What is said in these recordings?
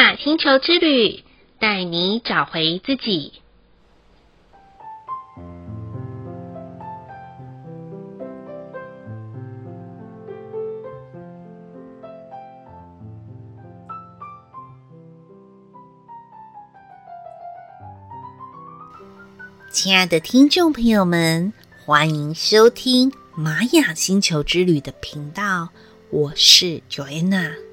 雅星球之旅，带你找回自己。亲爱的听众朋友们，欢迎收听玛雅星球之旅的频道，我是 Joanna。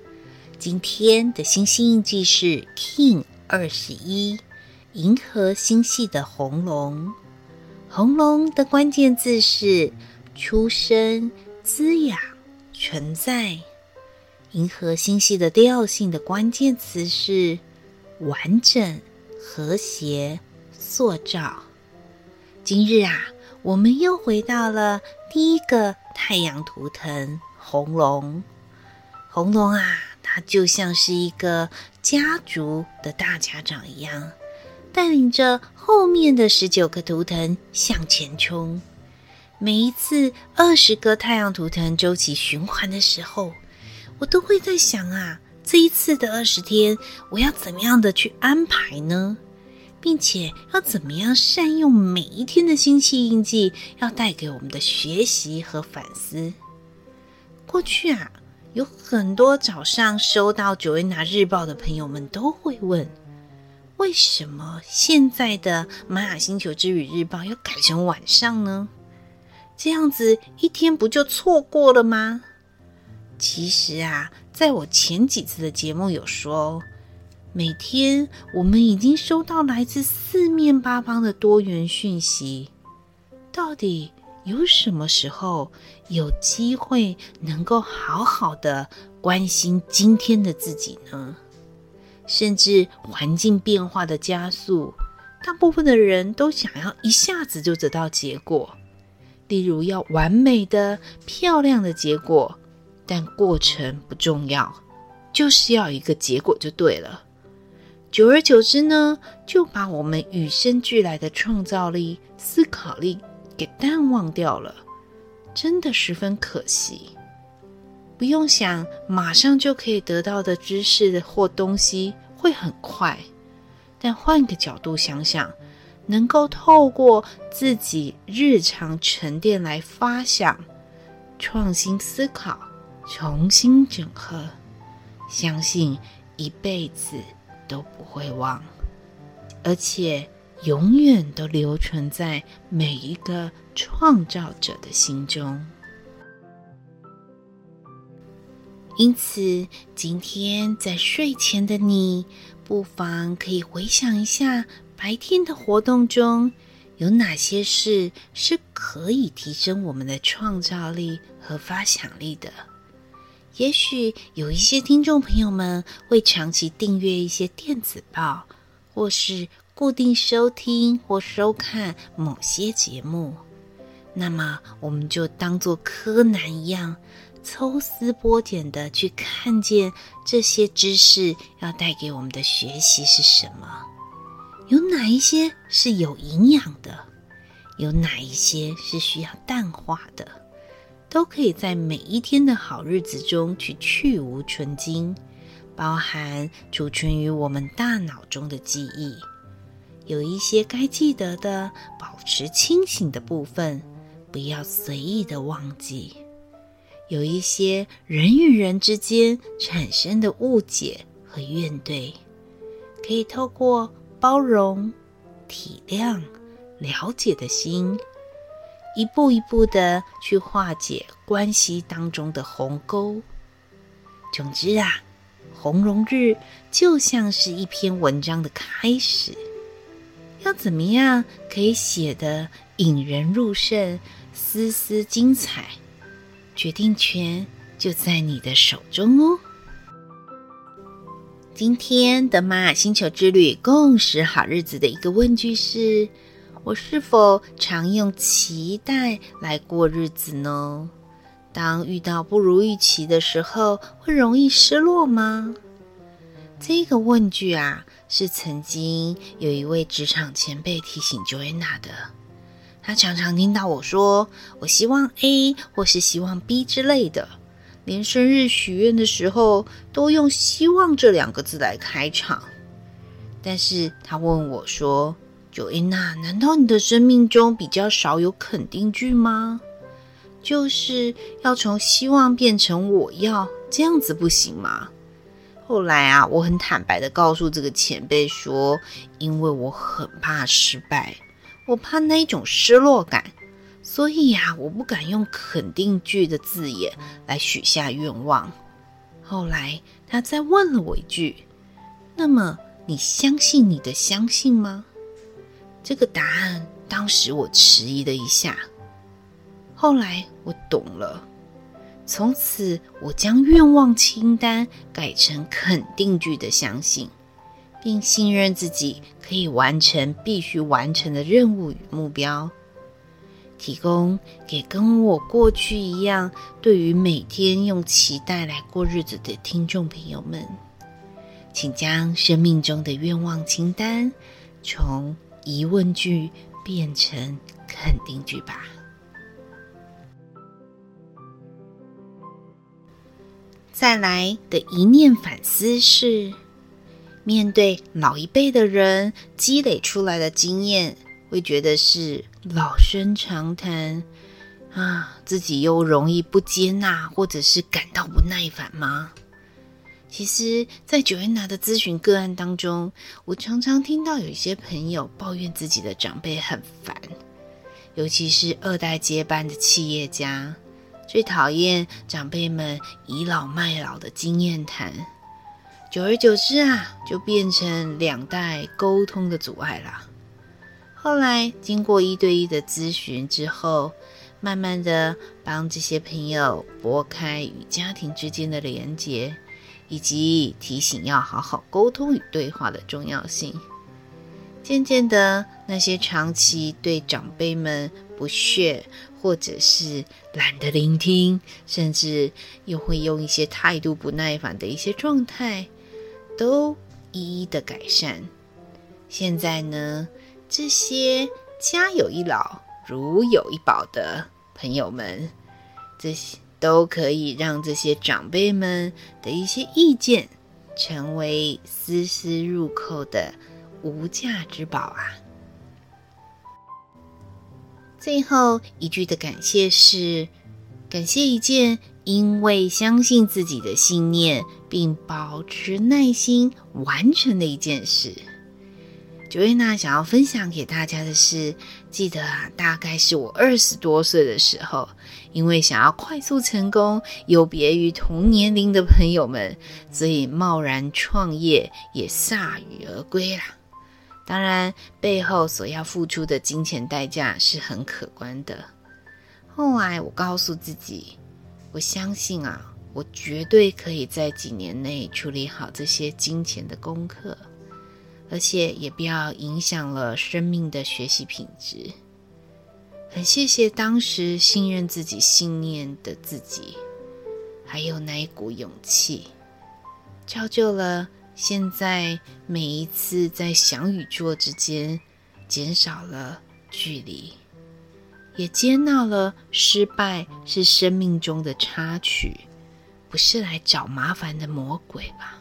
今天的星星印记是 King 二十一，银河星系的红龙。红龙的关键字是出生、滋养、存在。银河星系的调性的关键词是完整、和谐、塑造。今日啊，我们又回到了第一个太阳图腾红龙。红龙啊，它就像是一个家族的大家长一样，带领着后面的十九个图腾向前冲。每一次二十个太阳图腾周期循环的时候，我都会在想啊，这一次的二十天，我要怎么样的去安排呢？并且要怎么样善用每一天的星系印记，要带给我们的学习和反思。过去啊，有很多早上收到九位拿日报的朋友们都会问：为什么现在的玛雅星球之旅日报要改成晚上呢？这样子一天不就错过了吗？其实啊，在我前几次的节目有说。每天，我们已经收到来自四面八方的多元讯息。到底有什么时候有机会能够好好的关心今天的自己呢？甚至环境变化的加速，大部分的人都想要一下子就得到结果，例如要完美的、漂亮的结果，但过程不重要，就是要一个结果就对了。久而久之呢，就把我们与生俱来的创造力、思考力给淡忘掉了，真的十分可惜。不用想，马上就可以得到的知识或东西会很快，但换个角度想想，能够透过自己日常沉淀来发想、创新思考、重新整合，相信一辈子。都不会忘，而且永远都留存在每一个创造者的心中。因此，今天在睡前的你，不妨可以回想一下白天的活动中有哪些事是可以提升我们的创造力和发想力的。也许有一些听众朋友们会长期订阅一些电子报，或是固定收听或收看某些节目。那么，我们就当做柯南一样，抽丝剥茧的去看见这些知识要带给我们的学习是什么？有哪一些是有营养的？有哪一些是需要淡化的？都可以在每一天的好日子中去去芜存菁，包含储存于我们大脑中的记忆。有一些该记得的，保持清醒的部分，不要随意的忘记。有一些人与人之间产生的误解和怨怼，可以透过包容、体谅、了解的心。一步一步的去化解关系当中的鸿沟。总之啊，红龙日就像是一篇文章的开始，要怎么样可以写得引人入胜、丝丝精彩？决定权就在你的手中哦。今天的玛雅星球之旅共识好日子的一个问句是。我是否常用期待来过日子呢？当遇到不如预期的时候，会容易失落吗？这个问句啊，是曾经有一位职场前辈提醒 Joanna 的。他常常听到我说：“我希望 A，或是希望 B 之类的。”连生日许愿的时候都用“希望”这两个字来开场。但是他问我说：“Joanna，难道你的生命中比较少有肯定句吗？就是要从希望变成我要，这样子不行吗？”后来啊，我很坦白的告诉这个前辈说：“因为我很怕失败，我怕那一种失落感。”所以呀，我不敢用肯定句的字眼来许下愿望。后来他再问了我一句：“那么你相信你的相信吗？”这个答案当时我迟疑了一下，后来我懂了。从此，我将愿望清单改成肯定句的相信，并信任自己可以完成必须完成的任务与目标。提供给跟我过去一样，对于每天用期待来过日子的听众朋友们，请将生命中的愿望清单从疑问句变成肯定句吧。再来的一念反思是，面对老一辈的人积累出来的经验。会觉得是老生常谈啊，自己又容易不接纳，或者是感到不耐烦吗？其实，在 Joanna 的咨询个案当中，我常常听到有一些朋友抱怨自己的长辈很烦，尤其是二代接班的企业家，最讨厌长辈们倚老卖老的经验谈，久而久之啊，就变成两代沟通的阻碍了。后来经过一对一的咨询之后，慢慢的帮这些朋友拨开与家庭之间的连结，以及提醒要好好沟通与对话的重要性。渐渐的，那些长期对长辈们不屑，或者是懒得聆听，甚至又会用一些态度不耐烦的一些状态，都一一的改善。现在呢，这些家有一老，如有一宝的朋友们，这些都可以让这些长辈们的一些意见，成为丝丝入扣的无价之宝啊！最后一句的感谢是：感谢一件因为相信自己的信念，并保持耐心完成的一件事。Joanna 想要分享给大家的是，记得啊，大概是我二十多岁的时候，因为想要快速成功，有别于同年龄的朋友们，所以贸然创业，也铩羽而归啦。当然，背后所要付出的金钱代价是很可观的。后来，我告诉自己，我相信啊，我绝对可以在几年内处理好这些金钱的功课。而且也不要影响了生命的学习品质。很谢谢当时信任自己信念的自己，还有那一股勇气，造就了现在每一次在想与做之间减少了距离，也接纳了失败是生命中的插曲，不是来找麻烦的魔鬼吧。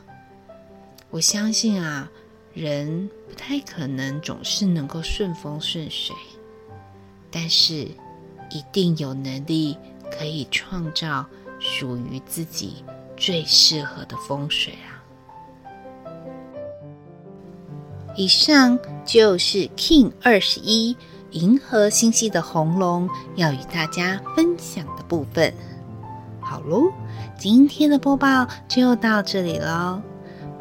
我相信啊。人不太可能总是能够顺风顺水，但是一定有能力可以创造属于自己最适合的风水啊！以上就是 King 二十一银河星系的红龙要与大家分享的部分。好喽，今天的播报就到这里喽，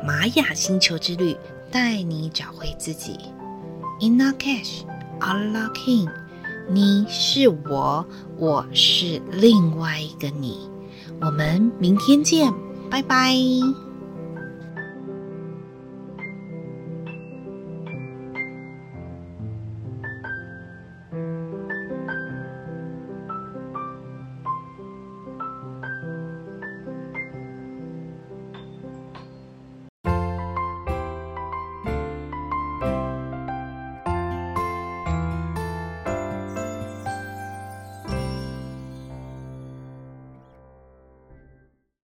玛雅星球之旅。带你找回自己，Inna Cash, Allah King，你是我，我是另外一个你，我们明天见，拜拜。